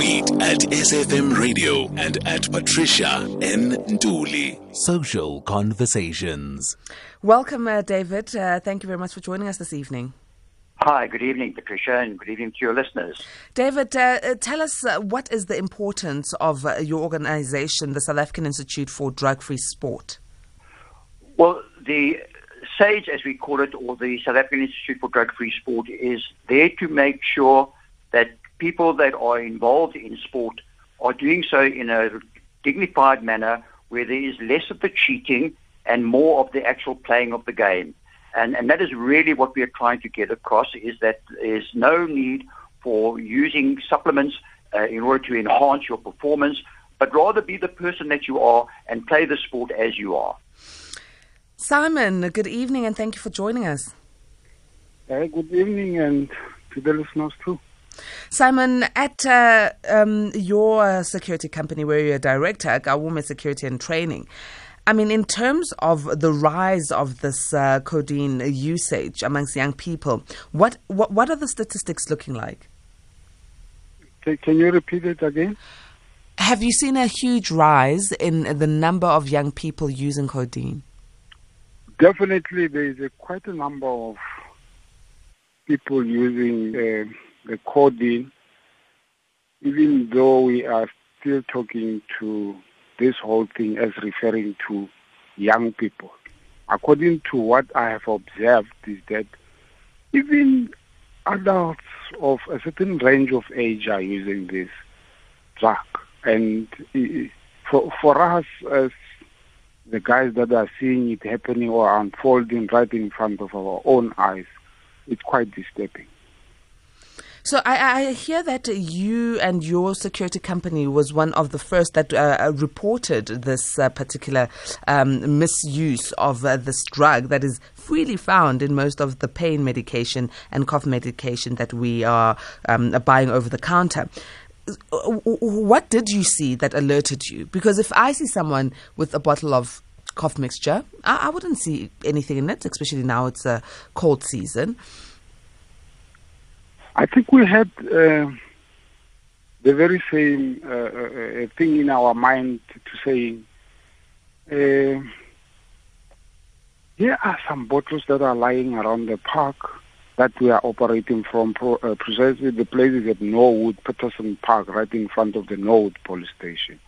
Tweet at SFM Radio and at Patricia N. Nduli. Social Conversations. Welcome, uh, David. Uh, thank you very much for joining us this evening. Hi, good evening, Patricia, and good evening to your listeners. David, uh, uh tell us uh, what is the importance of uh, your organization, the South African Institute for Drug Free Sport? Well, the SAIDS, as we call it, or the South African Institute for Drug Free Sport, is there to make sure that people that are involved in sport are doing so in a dignified manner where there is less of the cheating and more of the actual playing of the game. And, and that is really what we are trying to get across is that there's no need for using supplements uh, in order to enhance your performance, but rather be the person that you are and play the sport as you are. Simon, good evening and thank you for joining us. Uh, good evening and to the listeners too. Simon, at uh, um, your security company where you're a director, Khaume Security and Training, I mean, in terms of the rise of this uh, codeine usage amongst young people, what, what, what are the statistics looking like? Can, you repeat it again? Have you seen a huge rise in the number of young people using codeine? Definitely, there is a, quite a number of people using uh, the codeine, even though we are still talking to this whole thing as referring to young people. According to what I have observed is that even adults of a certain range of age are using this drug. And eh, eh, for, for us as the guys that are seeing it happening or unfolding right in front of our own eyes, it's quite disturbing. So I, I, hear that you and your security company was one of the first that uh, uh, reported this uh, particular um, misuse of uh, this drug that is freely found in most of the pain medication and cough medication that we are um, buying over the counter. What did you see that alerted you? Because if I see someone with a bottle of cough mixture, I, I wouldn't see anything in it, especially now it's a cold season. I think we had uh, the very same uh, uh, thing in our mind to say, uh, here are some bottles that are lying around the park that we are operating from, pro, uh, precisely the places at Norwood, Paterson Park, right in front of the Norwood police station.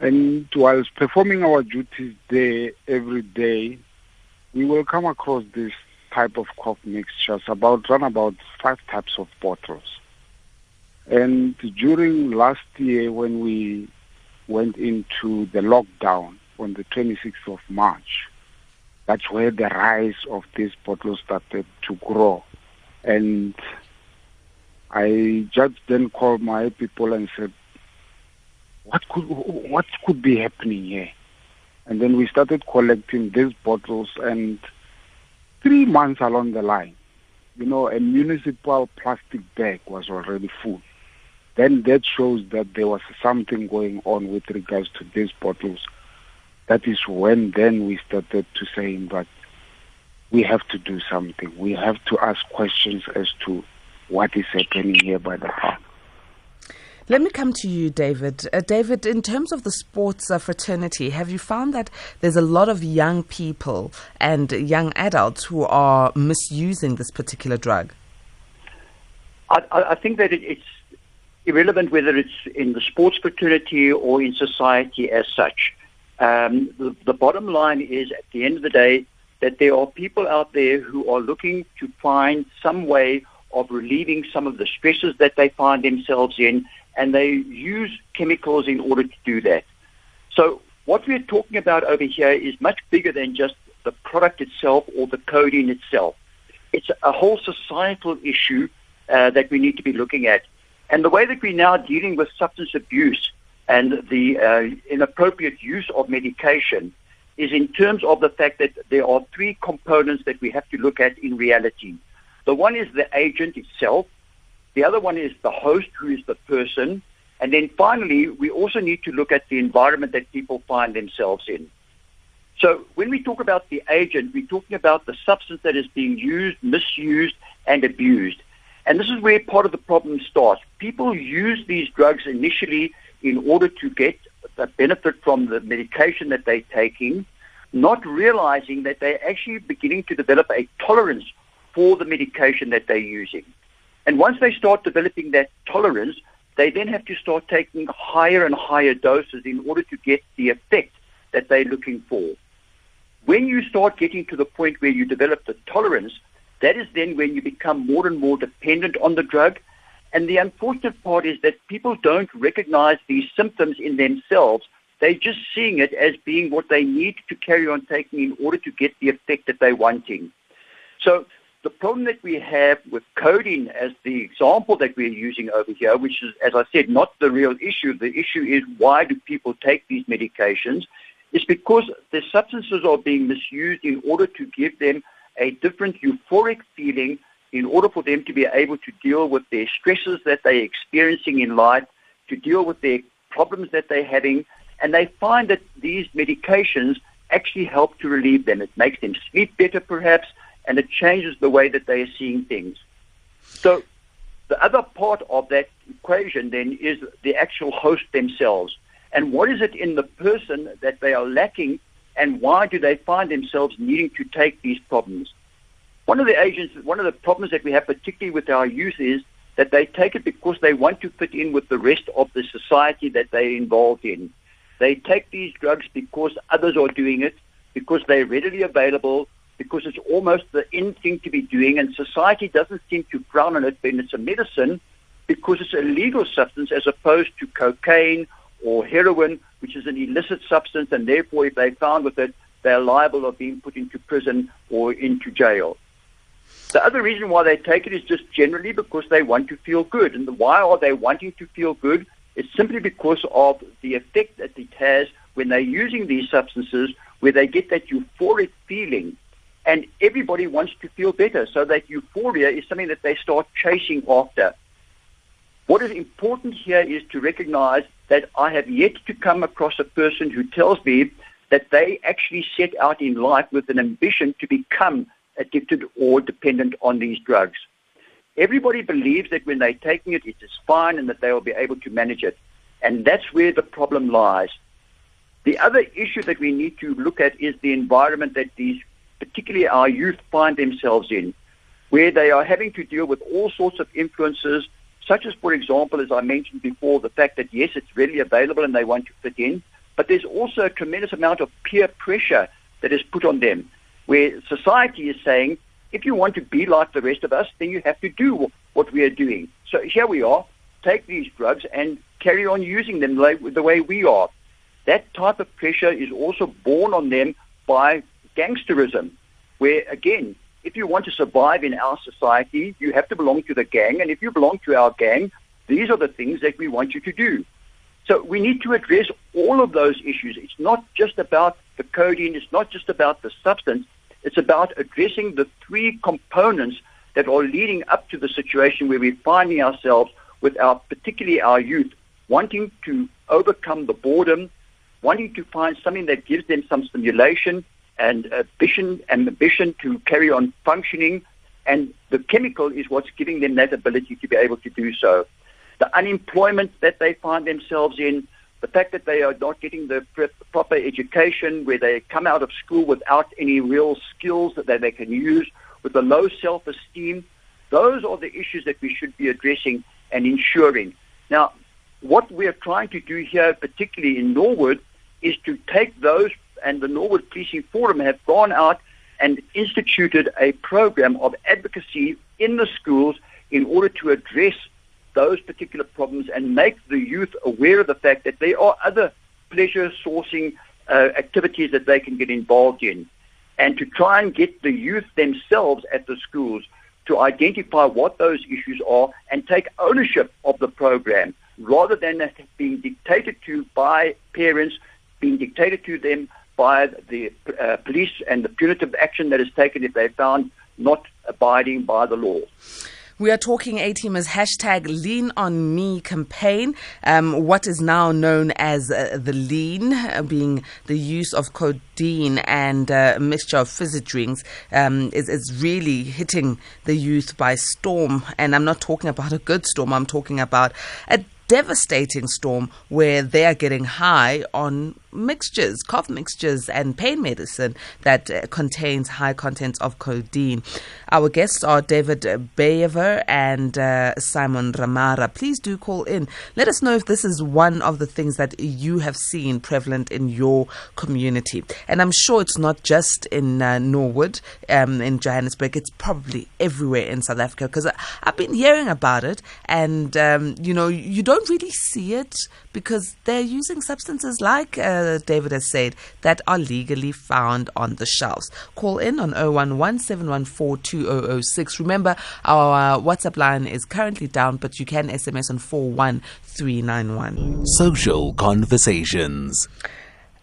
And whilst performing our duties there every day, we will come across this type of cough mixtures, about run about five types of bottles. And during last year, when we went into the lockdown on the 26th of March, that's where the rise of these bottles started to grow. And I just then called my people and said, what could, what could be happening here? And then we started collecting these bottles and three months along the line, you know, a municipal plastic bag was already full. Then that shows that there was something going on with regards to these bottles. That is when then we started to saying that we have to do something. We have to ask questions as to what is happening here by the park. Let me come to you, David. Uh, David, in terms of the sports uh, fraternity, have you found that there's a lot of young people and young adults who are misusing this particular drug? I, I think that it, it's irrelevant whether it's in the sports fraternity or in society as such. Um, the, the bottom line is, at the end of the day, that there are people out there who are looking to find some way of relieving some of the stresses that they find themselves in and they use chemicals in order to do that. So what we're talking about over here is much bigger than just the product itself or the codeine itself. It's a whole societal issue uh, that we need to be looking at. And the way that we're now dealing with substance abuse and the uh, inappropriate use of medication is in terms of the fact that there are three components that we have to look at in reality. The one is the agent itself, the other one is the host, who is the person. And then finally, we also need to look at the environment that people find themselves in. So when we talk about the agent, we're talking about the substance that is being used, misused, and abused. And this is where part of the problem starts. People use these drugs initially in order to get the benefit from the medication that they're taking, not realizing that they're actually beginning to develop a tolerance for the medication that they're using. And once they start developing that tolerance, they then have to start taking higher and higher doses in order to get the effect that they're looking for. When you start getting to the point where you develop the tolerance, that is then when you become more and more dependent on the drug. And the unfortunate part is that people don't recognize these symptoms in themselves. They're just seeing it as being what they need to carry on taking in order to get the effect that they're wanting. So the problem that we have with codeine as the example that we're using over here, which is, as I said, not the real issue. The issue is why do people take these medications? Is because the substances are being misused in order to give them a different euphoric feeling in order for them to be able to deal with their stresses that they're experiencing in life, to deal with their problems that they're having, and they find that these medications actually help to relieve them. It makes them sleep better, perhaps, and it changes the way that they are seeing things. So the other part of that equation then is the actual host themselves. And what is it in the person that they are lacking and why do they find themselves needing to take these problems? One of the agents, one of the problems that we have particularly with our youth is that they take it because they want to fit in with the rest of the society that they're involved in. They take these drugs because others are doing it, because they're readily available, because it's almost the in thing to be doing, and society doesn't seem to frown on it when it's a medicine because it's a legal substance as opposed to cocaine or heroin, which is an illicit substance, and therefore if they're found with it, they're liable of being put into prison or into jail. The other reason why they take it is just generally because they want to feel good. And why are they wanting to feel good? It's simply because of the effect that it has when they're using these substances, where they get that euphoric feeling and everybody wants to feel better. So that euphoria is something that they start chasing after. What is important here is to recognize that I have yet to come across a person who tells me that they actually set out in life with an ambition to become addicted or dependent on these drugs. Everybody believes that when they're taking it, it is fine and that they will be able to manage it. And that's where the problem lies. The other issue that we need to look at is the environment that these particularly our youth, find themselves in, where they are having to deal with all sorts of influences, such as, for example, as I mentioned before, the fact that, yes, it's readily available and they want to fit in, but there's also a tremendous amount of peer pressure that is put on them, where society is saying, if you want to be like the rest of us, then you have to do what we are doing. So here we are, take these drugs and carry on using them the way we are. That type of pressure is also borne on them by gangsterism, where again, if you want to survive in our society, you have to belong to the gang, and if you belong to our gang, these are the things that we want you to do. So we need to address all of those issues. It's not just about the codeine, it's not just about the substance, it's about addressing the three components that are leading up to the situation where we're finding ourselves with our, particularly our youth, wanting to overcome the boredom, wanting to find something that gives them some stimulation, and ambition and ambition to carry on functioning. And the chemical is what's giving them that ability to be able to do so. The unemployment that they find themselves in, the fact that they are not getting the proper education, where they come out of school without any real skills that they can use, with a low self-esteem, those are the issues that we should be addressing and ensuring. Now, what we are trying to do here, particularly in Norwood, is to take those and the Norwood Policing Forum have gone out and instituted a program of advocacy in the schools in order to address those particular problems and make the youth aware of the fact that there are other pleasure sourcing uh, activities that they can get involved in and to try and get the youth themselves at the schools to identify what those issues are and take ownership of the program rather than being dictated to by parents, being dictated to them by the uh, police and the punitive action that is taken if they're found not abiding by the law. We are talking A-Teamers hashtag Lean On Me campaign. Um, what is now known as uh, the lean, uh, being the use of codeine and uh, a mixture of fizzy drinks, um, is, is really hitting the youth by storm. And I'm not talking about a good storm, I'm talking about a devastating storm where they are getting high on mixtures, cough mixtures, and pain medicine that uh, contains high contents of codeine. Our guests are David Bayever and uh, Simon Ramara. Please do call in. Let us know if this is one of the things that you have seen prevalent in your community. And I'm sure it's not just in uh, Norwood, um, in Johannesburg, it's probably everywhere in South Africa because I've been hearing about it. And, um, you know, you don't really see it because they're using substances like uh, David has said that are legally found on the shelves. Call in on 011 Remember, our uh, WhatsApp line is currently down, but you can SMS on 41391. Social Conversations.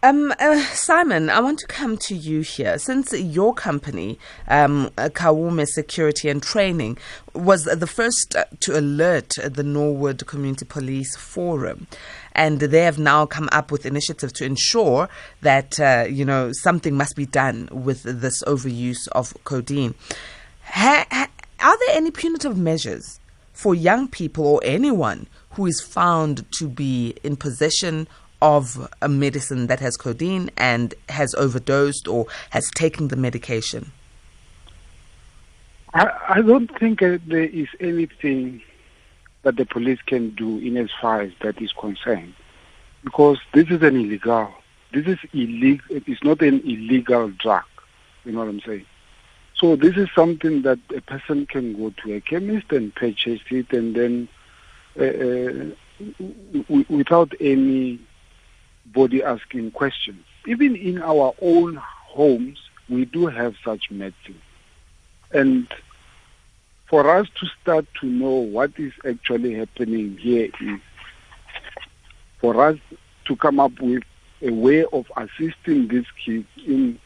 Um, uh, Simon, I want to come to you here. Since your company, um, uh, Khaume Security and Training, was the first uh, to alert the Norwood Community Police Forum, and they have now come up with initiatives to ensure that uh, you know something must be done with this overuse of codeine. Ha- ha- are there any punitive measures for young people or anyone who is found to be in possession of a medicine that has codeine and has overdosed or has taken the medication? I, I don't think uh, there is anything that the police can do in as far as that is concerned, because this is an illegal. This is illegal. It's not an illegal drug. You know what I'm saying? So this is something that a person can go to a chemist and purchase it, and then uh, uh, w- without any body asking questions. Even in our own homes, we do have such medicine. And for us to start to know what is actually happening here is for us to come up with a way of assisting these kids in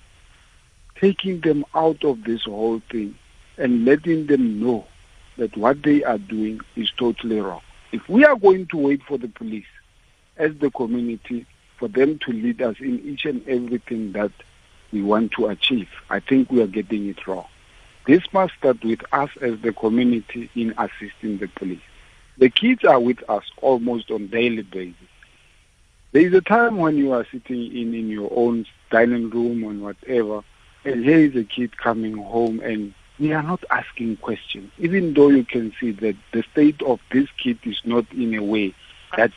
taking them out of this whole thing and letting them know that what they are doing is totally wrong. If we are going to wait for the police as the community for them to lead us in each and everything that we want to achieve. I think we are getting it wrong. This must start with us as the community in assisting the police. The kids are with us almost on daily basis. There is a time when you are sitting in, in your own dining room or whatever, and here is a kid coming home and we are not asking questions, even though you can see that the state of this kid is not in a way that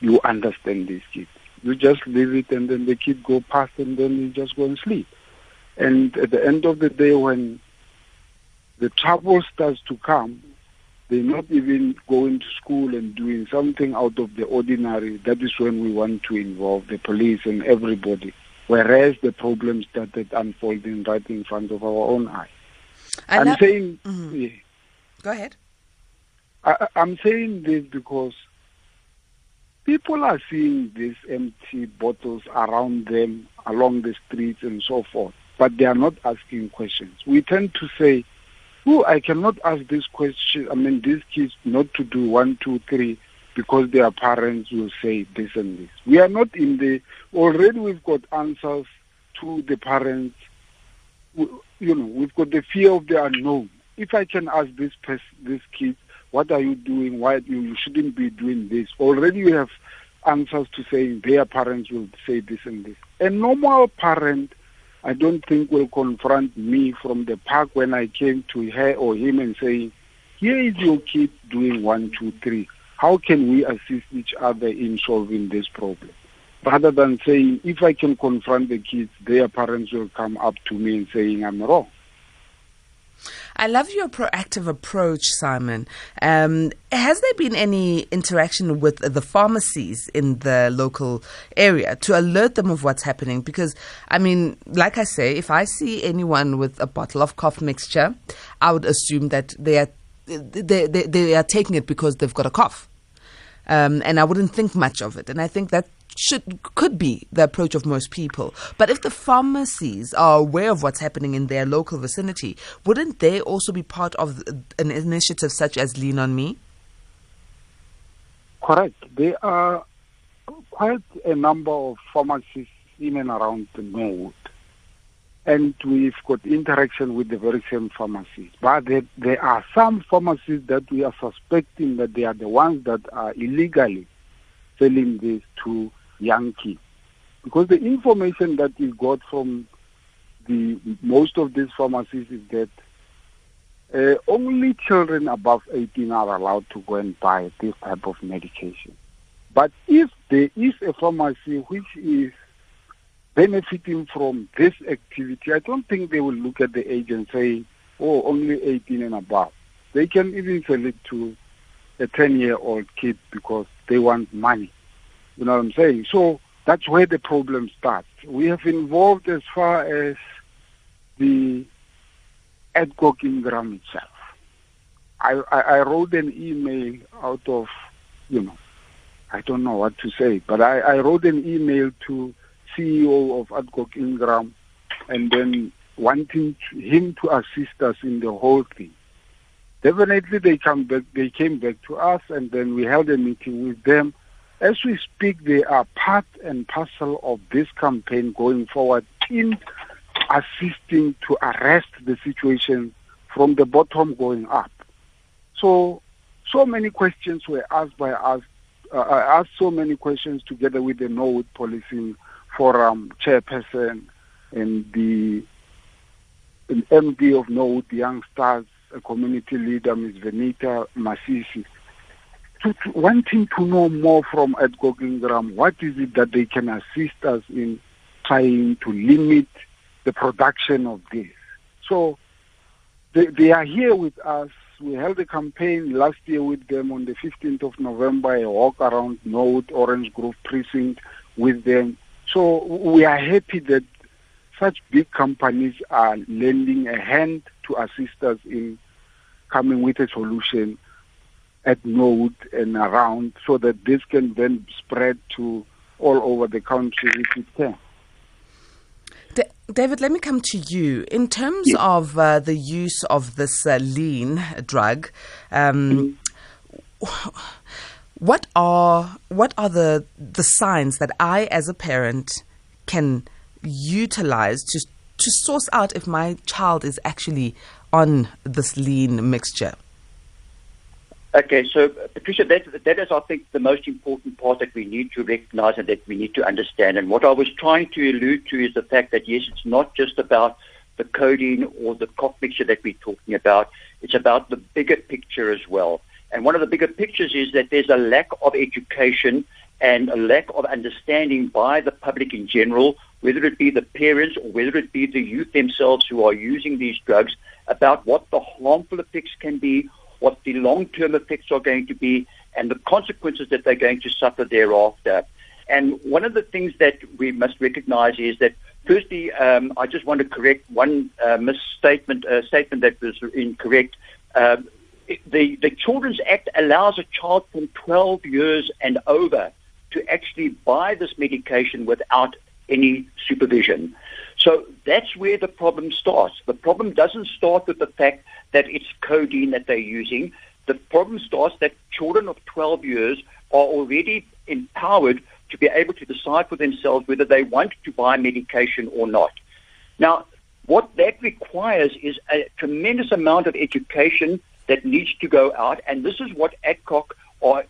you understand this kid. You just leave it and then the kid go past and then you just go and sleep. And at the end of the day when the trouble starts to come, they're not even going to school and doing something out of the ordinary. That is when we want to involve the police and everybody. Whereas the problem started unfolding right in front of our own eyes. I'm love- saying, Mhm. yeah, Go ahead. I, I'm saying this because people are seeing these empty bottles around them along the streets and so forth, but they are not asking questions. We tend to say, "Oh, I cannot ask this question. I mean, these kids not to do one, two, three, because their parents will say this and this." We are not in the. Already, we've got answers to the parents. W- You know, we've got the fear of the unknown. If I can ask this person, this kid, what are you doing? Why you, you shouldn't be doing this? Already you have answers to saying their parents will say this and this. A normal parent, I don't think will confront me from the park when I came to her or him and saying, here is your kid doing one, two, three. How can we assist each other in solving this problem? Rather than saying, if I can confront the kids, their parents will come up to me and saying I'm wrong. I love your proactive approach, Simon. Um, has there been any interaction with the pharmacies in the local area to alert them of what's happening? Because, I mean, like I say, if I see anyone with a bottle of cough mixture, I would assume that they are they, they, they are taking it because they've got a cough. Um, and I wouldn't think much of it. And I think that should could be the approach of most people. But if the pharmacies are aware of what's happening in their local vicinity, wouldn't they also be part of an initiative such as Lean on Me? Correct. There are quite a number of pharmacies in and around the node. And we've got interaction with the very same pharmacies. But there, there are some pharmacies that we are suspecting that they are the ones that are illegally selling this to young kids. Because the information that we got from the most of these pharmacies is that uh, only children above 18 are allowed to go and buy this type of medication. But if there is a pharmacy which is benefiting from this activity, I don't think they will look at the age and say, oh, only 18 and above. They can even sell it to a 10 year old kid because they want money. You know what I'm saying? So that's where the problem starts. We have involved as far as the Adcock Ingram itself. I, I, I wrote an email out of, you know, I don't know what to say, but I, I wrote an email to CEO of Adcock Ingram and then wanting to, him to assist us in the whole thing. Definitely they come back they came back to us and then we held a meeting with them. As we speak they are part and parcel of this campaign going forward in assisting to arrest the situation from the bottom going up. So, so many questions were asked by us. Uh, I asked so many questions together with the Norwood Policing Forum chairperson and the an MD of Norwood Young Stars, a community leader, Ms. Venita Masisi, wanting to know more from Adcock Ingram, what is it that they can assist us in trying to limit the production of this. So they, they are here with us. We held a campaign last year with them on the 15th of November, a walk around Norwood Orange Grove precinct with them. So we are happy that such big companies are lending a hand to assist us in coming with a solution at node and around so that this can then spread to all over the country if it can. David, let me come to you. In terms yes. of uh, the use of this uh, lean drug, um, mm-hmm. what are what are the the signs that I, as a parent, can utilize to to source out if my child is actually on this lean mixture? Okay, so Patricia, that, that is, I think, the most important part that we need to recognize and that we need to understand. And what I was trying to allude to is the fact that, yes, it's not just about the codeine or the cough mixture that we're talking about. It's about the bigger picture as well. And one of the bigger pictures is that there's a lack of education and a lack of understanding by the public in general, whether it be the parents or whether it be the youth themselves who are using these drugs, about what the harmful effects can be what the long-term effects are going to be, and the consequences that they're going to suffer thereafter. And one of the things that we must recognize is that, firstly, um, I just want to correct one uh, misstatement, uh, statement that was incorrect. Uh, the, the Children's Act allows a child from 12 years and over to actually buy this medication without any supervision. So that's where the problem starts. The problem doesn't start with the fact that it's codeine that they're using. The problem starts that children of 12 years are already empowered to be able to decide for themselves whether they want to buy medication or not. Now, what that requires is a tremendous amount of education that needs to go out, and this is what Adcock are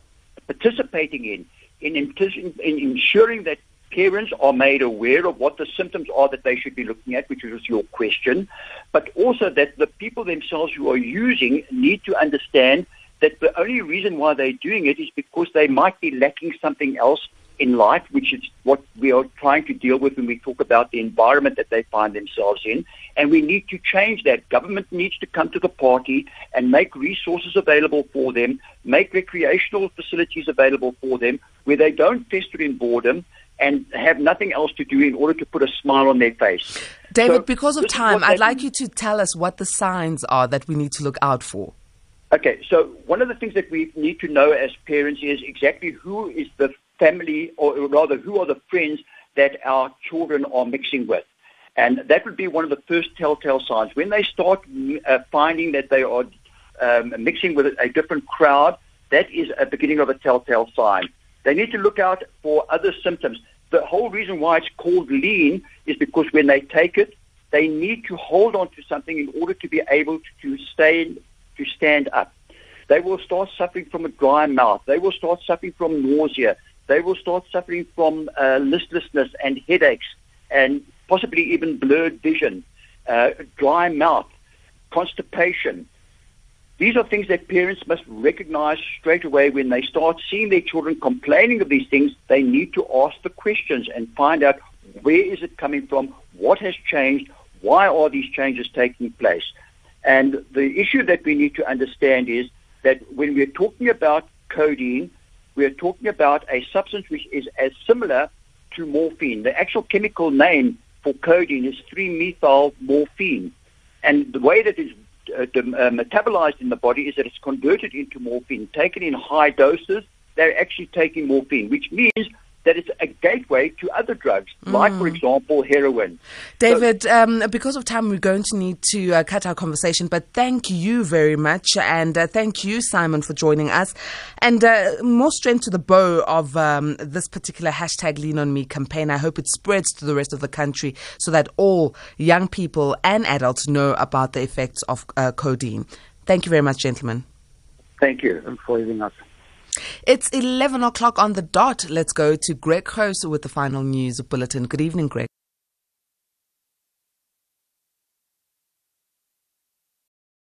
participating in, in, in ensuring that parents are made aware of what the symptoms are that they should be looking at, which was your question, but also that the people themselves who are using need to understand that the only reason why they're doing it is because they might be lacking something else in life, which is what we are trying to deal with when we talk about the environment that they find themselves in. And we need to change that. Government needs to come to the party and make resources available for them, make recreational facilities available for them where they don't fester in boredom, and have nothing else to do in order to put a smile on their face. David, so because of time, I'd like you to tell us what the signs are that we need to look out for. Okay, so one of the things that we need to know as parents is exactly who is the family, or rather, who are the friends that our children are mixing with. And that would be one of the first telltale signs. When they start uh, finding that they are um, mixing with a different crowd, that is a beginning of a telltale sign. They need to look out for other symptoms. The whole reason why it's called lean is because when they take it, they need to hold on to something in order to be able to stay to stand up. They will start suffering from a dry mouth. They will start suffering from nausea. They will start suffering from uh, listlessness and headaches and possibly even blurred vision, uh, dry mouth, constipation. These are things that parents must recognize straight away when they start seeing their children complaining of these things. They need to ask the questions and find out where is it coming from, what has changed, why are these changes taking place. And the issue that we need to understand is that when we're talking about codeine, we're talking about a substance which is as similar to morphine. The actual chemical name for codeine is 3-methyl morphine. And the way that it's uh, uh, metabolized in the body is that it's converted into morphine. Taken in high doses, they're actually taking morphine, which means that it's a gateway to other drugs, mm. like, for example, heroin. David, so, um, because of time, we're going to need to uh, cut our conversation, but thank you very much. And uh, thank you, Simon, for joining us. And uh, more strength to the bow of um, this particular hashtag Lean On Me campaign. I hope it spreads to the rest of the country so that all young people and adults know about the effects of uh, codeine. Thank you very much, gentlemen. Thank you for having us. It's 11 o'clock on the dot. Let's go to Greg House with the final news bulletin. Good evening, Greg.